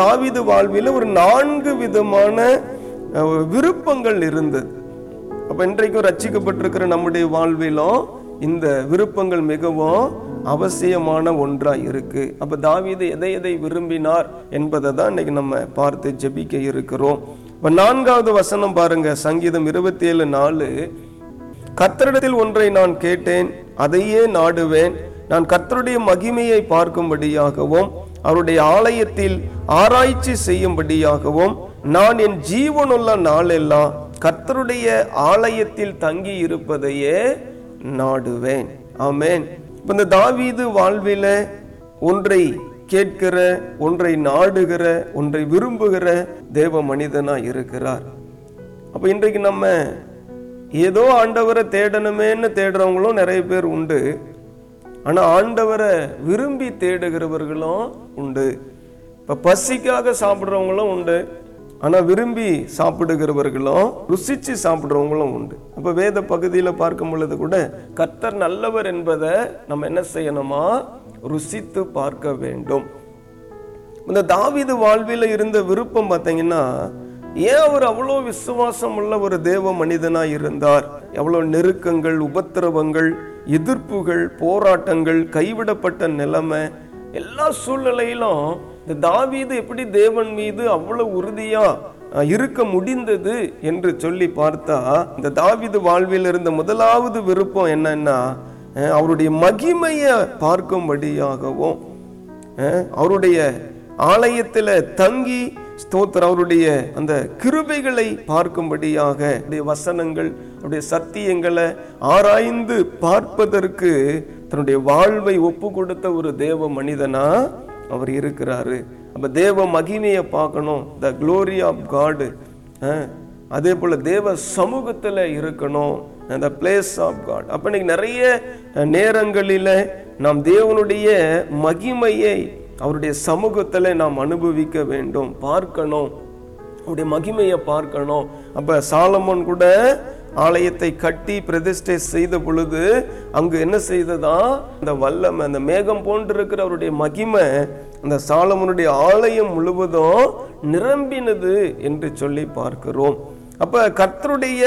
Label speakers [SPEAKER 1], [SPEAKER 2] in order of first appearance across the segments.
[SPEAKER 1] தாவீது வாழ்வில் ஒரு நான்கு விதமான விருப்பங்கள் இருந்தது. அப்ப இன்றைக்கும் ரச்சிக்கப்பட்டிருக்கிற நம்முடைய வாழ்விலும் இந்த விருப்பங்கள் மிகவும் அவசியமான ஒன்றா இருக்கு. அப்ப தாவீது எதை எதை விரும்பினார் என்பதை தான் இன்னைக்கு நம்ம பார்த்து ஜெபிக்க இருக்கிறோம். இப்ப நான்காவது வசனம் பாருங்க சங்கீதம் இருபத்தி ஏழு நாலு. கத்தரிடத்தில் ஒன்றை நான் கேட்டேன் அதையே நாடுவேன். நான் கத்தருடைய மகிமையை பார்க்கும்படியாகவும் அவருடைய ஆலயத்தில் ஆராய்ச்சி செய்யும்படியாகவும் நான் என் ஜீவனுள்ள நாளெல்லாம் கர்த்தருடைய ஆலயத்தில் தங்கி இருப்பதையே நாடுவேன். ஆமேன். இப்ப இந்த தாவீது வாழ்வில ஒன்றை கேட்கிற ஒன்றை நாடுகிற ஒன்றை விரும்புகிற தேவ மனிதனா இருக்கிறார். அப்ப இன்றைக்கு நம்ம ஏதோ ஆண்டவரை தேடணுமேன்னு தேடுறவங்களும் நிறைய பேர் உண்டு. ஆனால் ஆண்டவரை விரும்பி தேடுகிறவர்களும் உண்டு. இப்போ பசிக்காக சாப்பிடுறவங்களும் உண்டு. ஆனால் விரும்பி சாப்பிடுகிறவர்களும் ருசிச்சு சாப்பிடுறவங்களும் உண்டு. அப்போ வேத பகுதியில் பார்க்கும் பொழுது கூட கர்த்தர் நல்லவர் என்பதை நம்ம என்ன செய்யணுமா? ருசித்து பார்க்க வேண்டும். இந்த தாவிது வாழ்வில் இருந்த விருப்பம் பார்த்தீங்கன்னா ஏன் அவர் அவ்வளோ விசுவாசம் உள்ள ஒரு தேவ மனிதனாக இருந்தார்? எவ்வளோ நெருக்கங்கள் உபத்திரவங்கள் எதிர்ப்புகள் போராட்டங்கள் கைவிடப்பட்ட நிலைமை எல்லா சூழ்நிலையிலும் இந்த தாவீது எப்படி தேவன் மீது அவ்வளோ உறுதியாக இருக்க முடிந்தது என்று சொல்லி பார்த்தா இந்த தாவீது வாழ்வில் இருந்த முதலாவது விருப்பம் என்னன்னா அவருடைய மகிமையை பார்க்கும்படியாகவும் அவருடைய ஆலயத்தில் தங்கி ஸ்தோத்தர் அவருடைய அந்த கிருபைகளை பார்க்கும்படியாக அவருடைய வசனங்கள் அவருடைய சத்தியங்களை ஆராய்ந்து பார்ப்பதற்கு தன்னுடைய வாழ்வை ஒப்பு கொடுத்த ஒரு தேவ மனிதனா அவர் இருக்கிறாரு. அப்ப தேவ மகிமையை பார்க்கணும். த க்ளோரி ஆஃப் காடு அதே போல தேவ சமூகத்தில் இருக்கணும். த பிளேஸ் ஆஃப் காட் அப்ப இன்னைக்கு நிறைய நேரங்களில் நேரங்களில நாம் தேவனுடைய மகிமையை அவருடைய சமூகத்தில் நாம் அனுபவிக்க வேண்டும். பார்க்கணும். அவருடைய மகிமையை பார்க்கணும். அப்ப சாலமோன் கூட ஆலயத்தை கட்டி பிரதிஷ்டை செய்த பொழுது அங்கு என்ன செய்ததா? அந்த வல்லமை அந்த மேகம் போன்றிருக்கிற அவருடைய மகிமை அந்த சாலமனுடைய ஆலயம் முழுவதும் நிரம்பினது என்று சொல்லி பார்க்கிறோம். அப்ப கர்த்தருடைய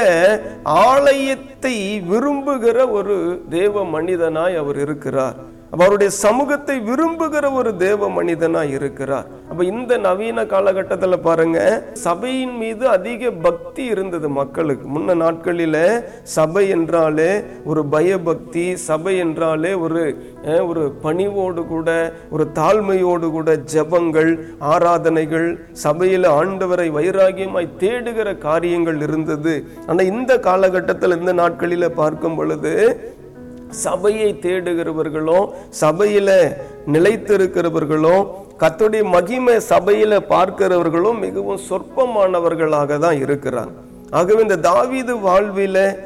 [SPEAKER 1] ஆலயத்தை விரும்புகிற ஒரு தேவ மனிதனாய் அவர் இருக்கிறார். அவருடைய சமூகத்தை விரும்புகிற ஒரு தேவ மனிதனா இருக்கிறார். அப்ப இந்த நவீன காலகட்டத்தில் பாருங்க சபையின் மீது அதிக பக்தி இருந்தது மக்களுக்கு. முன்ன நாட்களில சபை என்றாலே ஒரு பயபக்தி சபை என்றாலே ஒரு ஒரு பணிவோடு கூட ஒரு தாழ்மையோடு கூட ஜெபங்கள் ஆராதனைகள் சபையில் ஆண்டவரை வைராகியமாய் தேடுகிற காரியங்கள் இருந்தது. ஆனால் இந்த காலகட்டத்தில் இந்த நாட்களில் பார்க்கும் பொழுது சபையை தேடுகிறவர்களும் சபையில நிலைத்திருக்கிறவர்களும் கத்துடைய மகிமை சபையில பார்க்கிறவர்களும் மிகவும் சொற்பமானவர்களாக தான் இருக்கிறாங்க ஆகவே இந்த தாவீது வாழ்வில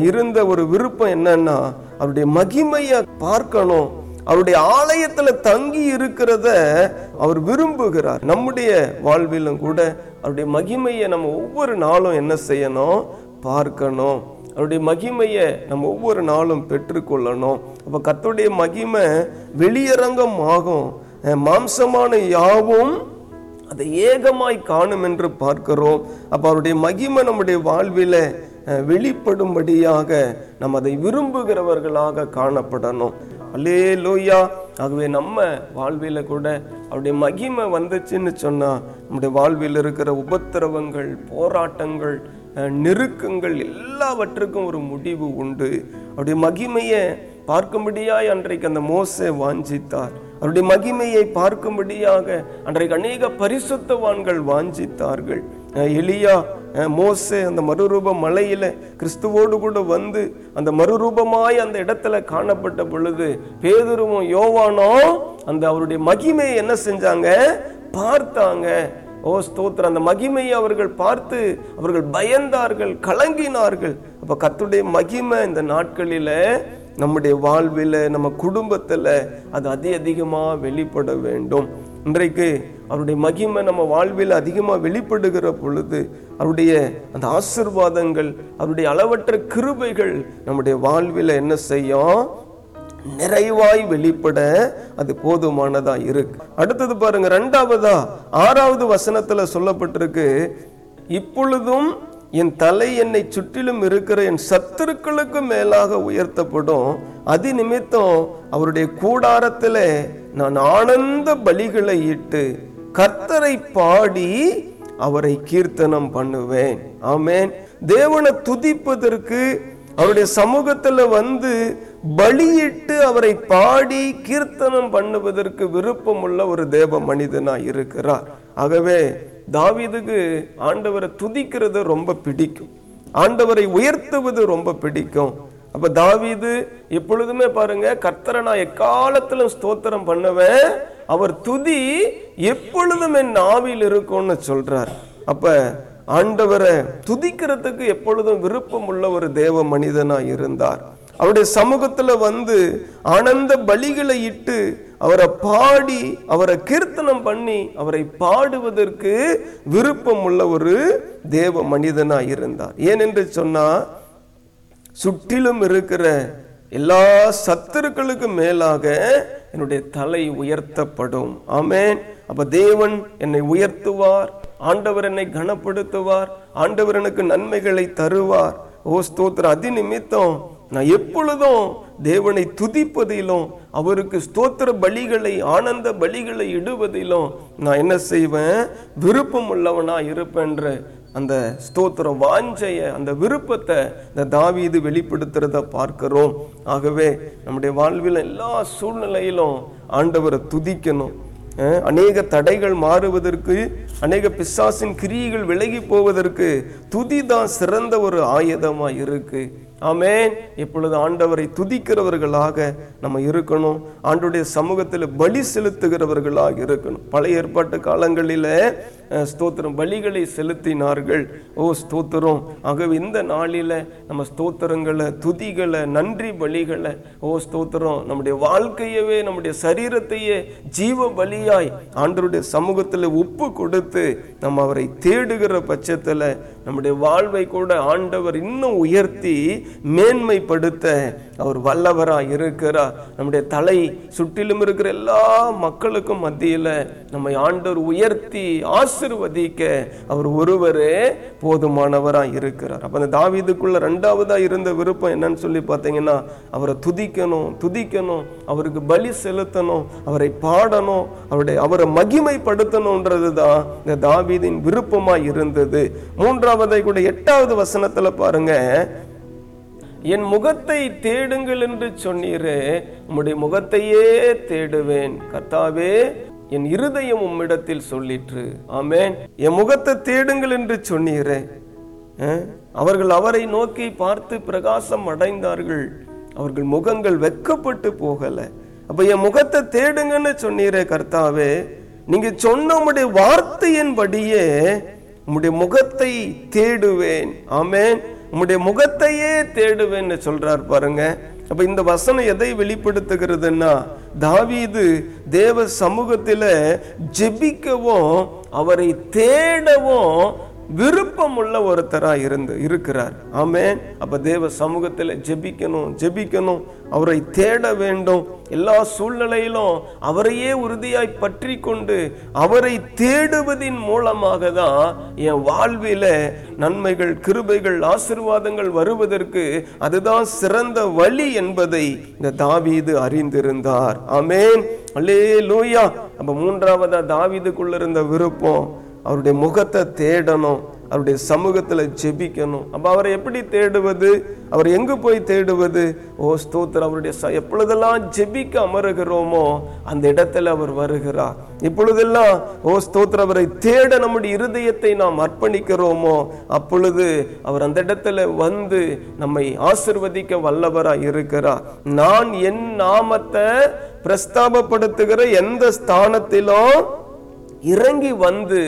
[SPEAKER 1] இருந்த ஒரு விருப்பம் என்னன்னா அவருடைய மகிமையை பார்க்கணும். அவருடைய ஆலயத்துல தங்கி இருக்கிறத அவர் விரும்புகிறார். நம்முடைய வாழ்விலும் கூட அவருடைய மகிமையை நம்ம ஒவ்வொரு நாளும் என்ன செய்யணும்? பார்க்கணும். அவருடைய மகிமையை நம்ம ஒவ்வொரு நாளும் பெற்றுக்கொள்ளணும். அப்போ கத்தருடைய மகிமை வெளியரங்கம் ஆகும் மாம்சமான யாவும் அதை ஏகமாய் காணும் என்று பார்க்கிறோம். அப்போ அவருடைய மகிமை நம்முடைய வாழ்வில வெளிப்படும்படியாக நம்ம அதை விரும்புகிறவர்களாக காணப்படணும். அல்லே லோய்யா ஆகவே நம்ம வாழ்வில கூட அவருடைய மகிமை வந்துச்சுன்னு சொன்னால் நம்முடைய வாழ்வில் இருக்கிற உபத்திரவங்கள் போராட்டங்கள் நெருக்கங்கள் எல்லாவற்றுக்கும் ஒரு முடிவு உண்டு. அவருடைய மகிமையை பார்க்கும்படியாய் அன்றைக்கு அந்த மோசை வாஞ்சித்தார். அவருடைய மகிமையை பார்க்கும்படியாக அன்றைக்கு அநேக பரிசுத்தவான்கள் வாஞ்சித்தார்கள். எளியா எலியா மோசே அந்த மறுரூப மலையில கிறிஸ்துவோடு கூட வந்து அந்த மறுரூபமாய் அந்த இடத்துல காணப்பட்ட பொழுது பேதுருவும் யோவானோ அந்த அவருடைய மகிமையை என்ன செஞ்சாங்க? பார்த்தாங்க. ஓ ஸ்தோத்திரம். அந்த மகிமையை அவர்கள் பார்த்து அவர்கள் பயந்தார்கள் கலங்கினார்கள். அப்போ கத்துடைய மகிமை இந்த நாட்களில் நம்முடைய வாழ்வில் நம்ம குடும்பத்தில் அது அதி அதிகமாக வெளிப்பட வேண்டும். இன்றைக்கு அவருடைய மகிமை நம்ம வாழ்வில் அதிகமாக வெளிப்படுகிற பொழுது அவருடைய அந்த ஆசிர்வாதங்கள் அவருடைய அளவற்ற கிருபைகள் நம்முடைய வாழ்வில் என்ன செய்யும்? நிறைவாய் வெளிப்பட அது போதுமானதா இருக்கு. அடுத்தது பாருங்க ரெண்டாவதா ஆறாவது வசனத்துல சொல்லப்பட்டிருக்கு இப்பொழுதும் என் தலை என்னை சுற்றிலும் இருக்கிற என் சத்துருக்களுக்கு மேலாக உயர்த்தப்படும். அது நிமித்தம் அவருடைய கூடாரத்தில் நான் ஆனந்த பலிகளை இட்டு கர்த்தரை பாடி அவரை கீர்த்தனம் பண்ணுவேன். ஆமேன். தேவனை துதிப்பதற்கு அவருடைய சமூகத்துல வந்து பலியிட்டு அவரை பாடி கீர்த்தனம் பண்ணுவதற்கு விருப்பம் உள்ள ஒரு தேவ மனிதனா இருக்கிறார். ஆகவே தாவிதுக்கு ஆண்டவரை துதிக்கிறது ரொம்ப பிடிக்கும். ஆண்டவரை உயர்த்துவது ரொம்ப பிடிக்கும். அப்ப தாவீது எப்பொழுதுமே பாருங்க கர்த்தரை நான் எக்காலத்திலும் ஸ்தோத்திரம் பண்ணுவேன் அவர் துதி எப்பொழுதும் என் ஆவியில் இருக்கும்னு சொல்றார். அப்ப ஆண்டவரை துதிக்கிறதுக்கு எப்பொழுதும் விருப்பம் உள்ள ஒரு தேவ மனிதனாக இருந்தார். அவருடைய சமூகத்தில் வந்து ஆனந்த பலிகளை இட்டு அவரை பாடி அவரை கீர்த்தனம் பண்ணி அவரை பாடுவதற்கு விருப்பம் உள்ள ஒரு தேவ மனிதனாக இருந்தார். ஏனென்று சொன்னால் சுற்றிலும் இருக்கிற எல்லா சத்துருக்களுக்கும் மேலாக என்னுடைய தலை உயர்த்தப்படும். ஆமேன். அப்ப தேவன் என்னை உயர்த்துவார். ஆண்டவர் என்னை கனப்படுத்துவார். ஆண்டவர் எனக்கு நன்மைகளை தருவார். ஓ ஸ்தோத்திர அதி நிமித்தம் நான் எப்பொழுதும் தேவனை துதிப்பதிலும் அவருக்கு ஸ்தோத்திர பலிகளை ஆனந்த பலிகளை இடுவதிலும் நான் என்ன செய்வேன்? விருப்பம் உள்ளவனாக இருப்பேன்ற அந்த ஸ்தோத்திரம் வாஞ்சைய அந்த விருப்பத்தை இந்த தாவீது வெளிப்படுத்துறத பார்க்கிறோம். ஆகவே நம்முடைய வாழ்வில் எல்லா சூழ்நிலையிலும் ஆண்டவரை துதிக்கணும். அநேக தடைகள் மாறுவதற்கு அநேக பிசாசின் கிரியைகள் விலகி போவதற்கு துதி தான் சிறந்த ஒரு ஆயுதமாக இருக்குது ஆமேன். இப்பொழுது ஆண்டவரை துதிக்கிறவர்களாக நம்ம இருக்கணும். ஆண்டுடைய சமூகத்தில் பலி செலுத்துகிறவர்களாக இருக்கணும். பழைய ஏற்பாட்டு காலங்களில் ஸ்தோத்திரம் பலிகளை செலுத்தினார்கள். ஓ ஸ்தோத்திரம். ஆகவே இந்த நாளில் நம்ம ஸ்தோத்திரங்களை துதிகளை நன்றி பலிகளை ஓ ஸ்தோத்திரம். நம்முடைய வாழ்க்கையவே நம்முடைய சரீரத்தையே ஜீவ பலியாய் ஆண்டருடைய சமூகத்தில் ஒப்பு கொடுத்து நம்ம அவரை தேடுகிற பட்சத்தில் நம்முடைய வாழ்வை கூட ஆண்டவர் இன்னும் உயர்த்தி மேன்மைப்படுத்த அவர் வல்லவராக இருக்கிறார். நம்முடைய தலை சுற்றிலும் இருக்கிற எல்லா மக்களுக்கும் மத்தியில் நம்மை ஆண்டவர் உயர்த்தி ஆசிர்வதிக்க அவர் ஒருவரே போதுமானவராக இருக்கிறார். அப்ப அந்த தாவீதுக்குள்ள ரெண்டாவதா இருந்த விருப்பம் என்னன்னு சொல்லி பார்த்தீங்கன்னா அவரை துதிக்கணும் துதிக்கணும் அவருக்கு பலி செலுத்தணும் அவரை பாடணும் அவருடைய அவரை மகிமைப்படுத்தணுன்றது தான் இந்த தாவீதின் விருப்பமா இருந்தது. மூன்றாவதை கூட எட்டாவது வசனத்துல பாருங்க என் முகத்தை தேடுங்கள் என்று சொன்னீரே உம்முடைய முகத்தையே தேடுவேன். கர்த்தாவே என் இருதயம் உம்மிடத்தில் சொல்லிற்று. ஆமேன். என் முகத்தை தேடுங்கள் என்று சொன்னீரே. அவர்கள் அவரை நோக்கி பார்த்து பிரகாசம் அடைந்தார்கள். அவர்கள் முகங்கள் வெட்கப்பட்டு போகல. அப்ப என் முகத்தை தேடுங்கன்னு சொன்னீரே கர்த்தாவே நீங்க சொன்ன உடைய வார்த்தையின்படியே உம்முடைய முகத்தை தேடுவேன். ஆமேன். உம்முடைய முகத்தையே தேடுவேன்னு சொல்றார் பாருங்க. அப்ப இந்த வசனம் எதை வெளிப்படுத்துகிறதுன்னா தாவீது தேவ சமூகத்தில் ஜெபிக்கவும் அவரை தேடவும் விருப்பம் உள்ள ஒருத்தரா இருந்து இருக்கிறார். ஆமேன். அப்போ தேவ சமூகத்தில் ஜெபிக்கணும் ஜெபிக்கணும். அவரை தேட வேண்டும். எல்லா சூழ்நிலையிலும் அவரையே உறுதியாய் பற்றி கொண்டு அவரை தேடுவதின் மூலமாக தான் என் வாழ்வில நன்மைகள் கிருபைகள் ஆசிர்வாதங்கள் வருவதற்கு அதுதான் சிறந்த வழி என்பதை இந்த தாவீது அறிந்திருந்தார். ஆமேன். அல்லே லூயா அப்போ மூன்றாவதா தாவீதுக்குள்ள இருந்த விருப்பம் அவருடைய முகத்தை தேடணும் அவருடைய சமூகத்தில் ஜெபிக்கணும். அப்போ அவரை எப்படி தேடுவது? அவர் எங்கு போய் தேடுவது? ஓ ஸ்தோத்திரம். அவருடைய ச- எப்பொழுதெல்லாம் ஜெபிக்க அமருகிறோமோ அந்த இடத்துல அவர் வருகிறார். இப்பொழுதெல்லாம் ஓ ஸ்தோத்திரம் அவரை தேட நம்முடைய இருதயத்தை நாம் அர்ப்பணிக்கிறோமோ அப்பொழுது அவர் அந்த இடத்துல வந்து நம்மை ஆசிர்வதிக்க வல்லவராக இருக்கிறார். நான் என் நாமத்தை பிரஸ்தாபப்படுத்துகிற எந்த ஸ்தானத்திலும் இறங்கி வந்து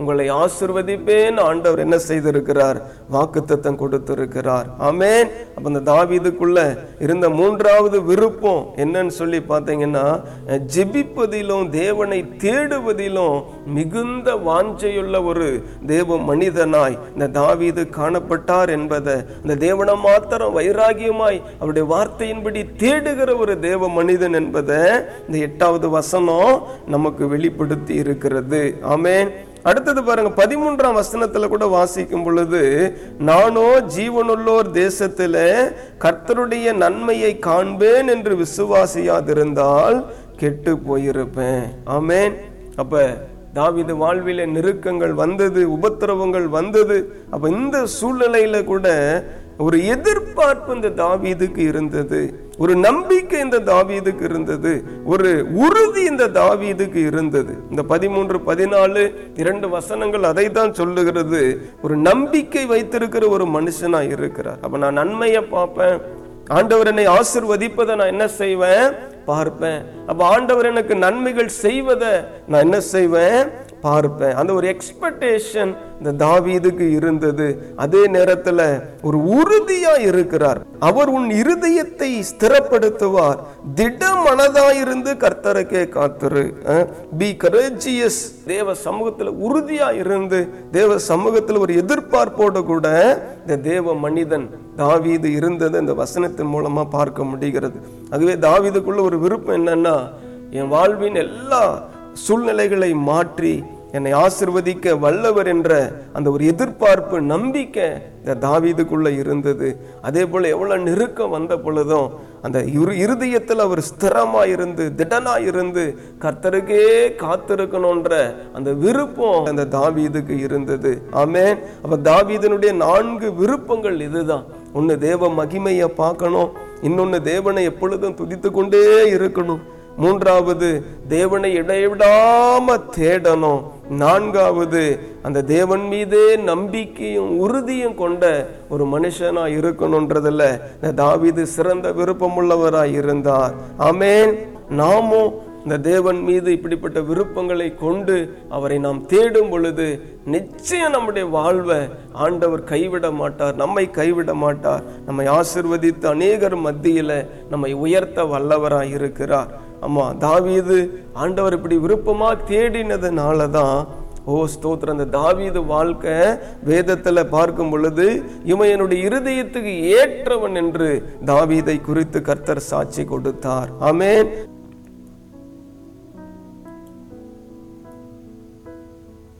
[SPEAKER 1] உங்களை ஆசிர்வதிப்பேன். ஆண்டவர் என்ன செய்திருக்கிறார்? வாக்குத்தத்தம் கொடுத்திருக்கிறார். ஆமேன். அப்போ இந்த தாவீதுக்குள்ள இருந்த மூன்றாவது விருப்பம் என்னன்னு சொல்லி பார்த்தீங்கன்னா ஜெபிப்பதிலும் தேவனை தேடுவதிலும் மிகுந்த வாஞ்சையுள்ள ஒரு தேவ மனிதனாய் இந்த தாவீது காணப்பட்டார் என்பதை இந்த தேவனை மாத்திரம் வைராகியமாய் அவருடைய வார்த்தையின்படி தேடுகிற ஒரு தேவ மனிதன் என்பதை இந்த எட்டாவது வசனம் நமக்கு வெளிப்படுத்தி இருக்கிறது. ஆமேன். அடுத்தது பாருங்க பதிமூன்றாம் வசனத்துல கூட வாசிக்கும் பொழுது நானோ ஜீவனுள்ளோர் தேசத்துல கர்த்தருடைய நன்மையை காண்பேன் என்று விசுவாசியாதிருந்தால் கெட்டு போயிருப்பேன். ஆமேன். அப்ப தாவீது வாழ்வில நெருக்கங்கள் வந்தது உபத்திரவங்கள் வந்தது. அப்ப இந்த சூழ்நிலையில கூட ஒரு எதிர்பார்ப்பு இந்த தாவீதுக்கு இருந்தது. ஒரு நம்பிக்கை இந்த தாவீதுக்கு இருந்தது. ஒரு உறுதி இந்த தாவீதுக்கு இருந்தது. இந்த பதிமூன்று பதினாலு இரண்டு வசனங்கள் அதை தான் சொல்லுகிறது. ஒரு நம்பிக்கை வைத்திருக்கிற ஒரு மனுஷனா இருக்கிறார். அப்ப நான் நன்மையை பார்ப்பேன். ஆண்டவர் என்னை ஆசிர்வதிப்பதை நான் என்ன செய்வேன்? பார்ப்பேன். அப்ப ஆண்டவர் எனக்கு நன்மைகள் செய்வதை நான் என்ன செய்வேன்? பார்ப்பேன். அந்த ஒரு எக்ஸ்பெக்டேஷன் இந்த தாவீதுக்கு இருந்தது. அதே நேரத்தில் ஒரு உறுதியா இருக்கிறார். அவர் உன் இருதயத்தை ஸ்திரப்படுத்துவார். திட மனதாயிருந்து கர்த்தருக்கே காத்துரு. பி கரேஜியஸ் தேவ சமூகத்தில் உறுதியா இருந்து தேவ சமூகத்தில் ஒரு எதிர்பார்ப்போடு கூட இந்த தேவ மனிதன் தாவீது இருந்தது இந்த வசனத்தின் மூலமா பார்க்க முடிகிறது. அதுவே தாவீதுக்குள்ள ஒரு விருப்பம் என்னன்னா என் வாழ்வின் எல்லா சூழ்நிலைகளை மாற்றி என்னை ஆசிர்வதிக்க வல்லவர் என்ற அந்த ஒரு எதிர்பார்ப்பு நம்பிக்கை இந்த தாவீதுக்குள்ள இருந்தது. அதே போல எவ்வளவு நெருக்கம் வந்த பொழுதும் அந்த இரு இருதயத்தில் அவர் ஸ்திரமாக இருந்து திடனா இருந்து கர்த்தருக்கே காத்திருக்கணுன்ற அந்த விருப்பம் அந்த தாவீதுக்கு இருந்தது. ஆமே அப்போ தாவீதனுடைய நான்கு விருப்பங்கள் இதுதான். ஒன்னு தேவ மகிமையை பார்க்கணும். இன்னொன்னு தேவனை எப்பொழுதும் துதித்து கொண்டே இருக்கணும். மூன்றாவது தேவனை இடைவிடாம தேடணும். நான்காவது அந்த தேவன் மீதே நம்பிக்கையும் உறுதியும் கொண்ட ஒரு மனுஷனா இருக்கணும்ன்றதுல இந்த தாவீது சிறந்த விருப்பமுள்ளவராய் இருந்தார். ஆமேன். நாமும் இந்த தேவன் மீது இப்படிப்பட்ட விருப்பங்களை கொண்டு அவரை நாம் தேடும் பொழுது நிச்சயம் நம்முடைய வாழ்வை ஆண்டவர் கைவிட மாட்டார் நம்மை கைவிட மாட்டார். நம்மை ஆசிர்வதித்து அநேகர் மத்தியில நம்மை உயர்த்த வல்லவராய் இருக்கிறார். ஆமா தாவீது ஆண்டவர் இப்படி விருப்பமா தேடினதுனால தான் ஓ ஸ்தோத்திரம். அந்த தாவீது வாழ்க்கை வேதத்துல பார்க்கும் பொழுது இவன் என்னுடைய இருதயத்துக்கு ஏற்றவன் என்று தாவீதை குறித்து கர்த்தர் சாட்சி கொடுத்தார். ஆமேன்.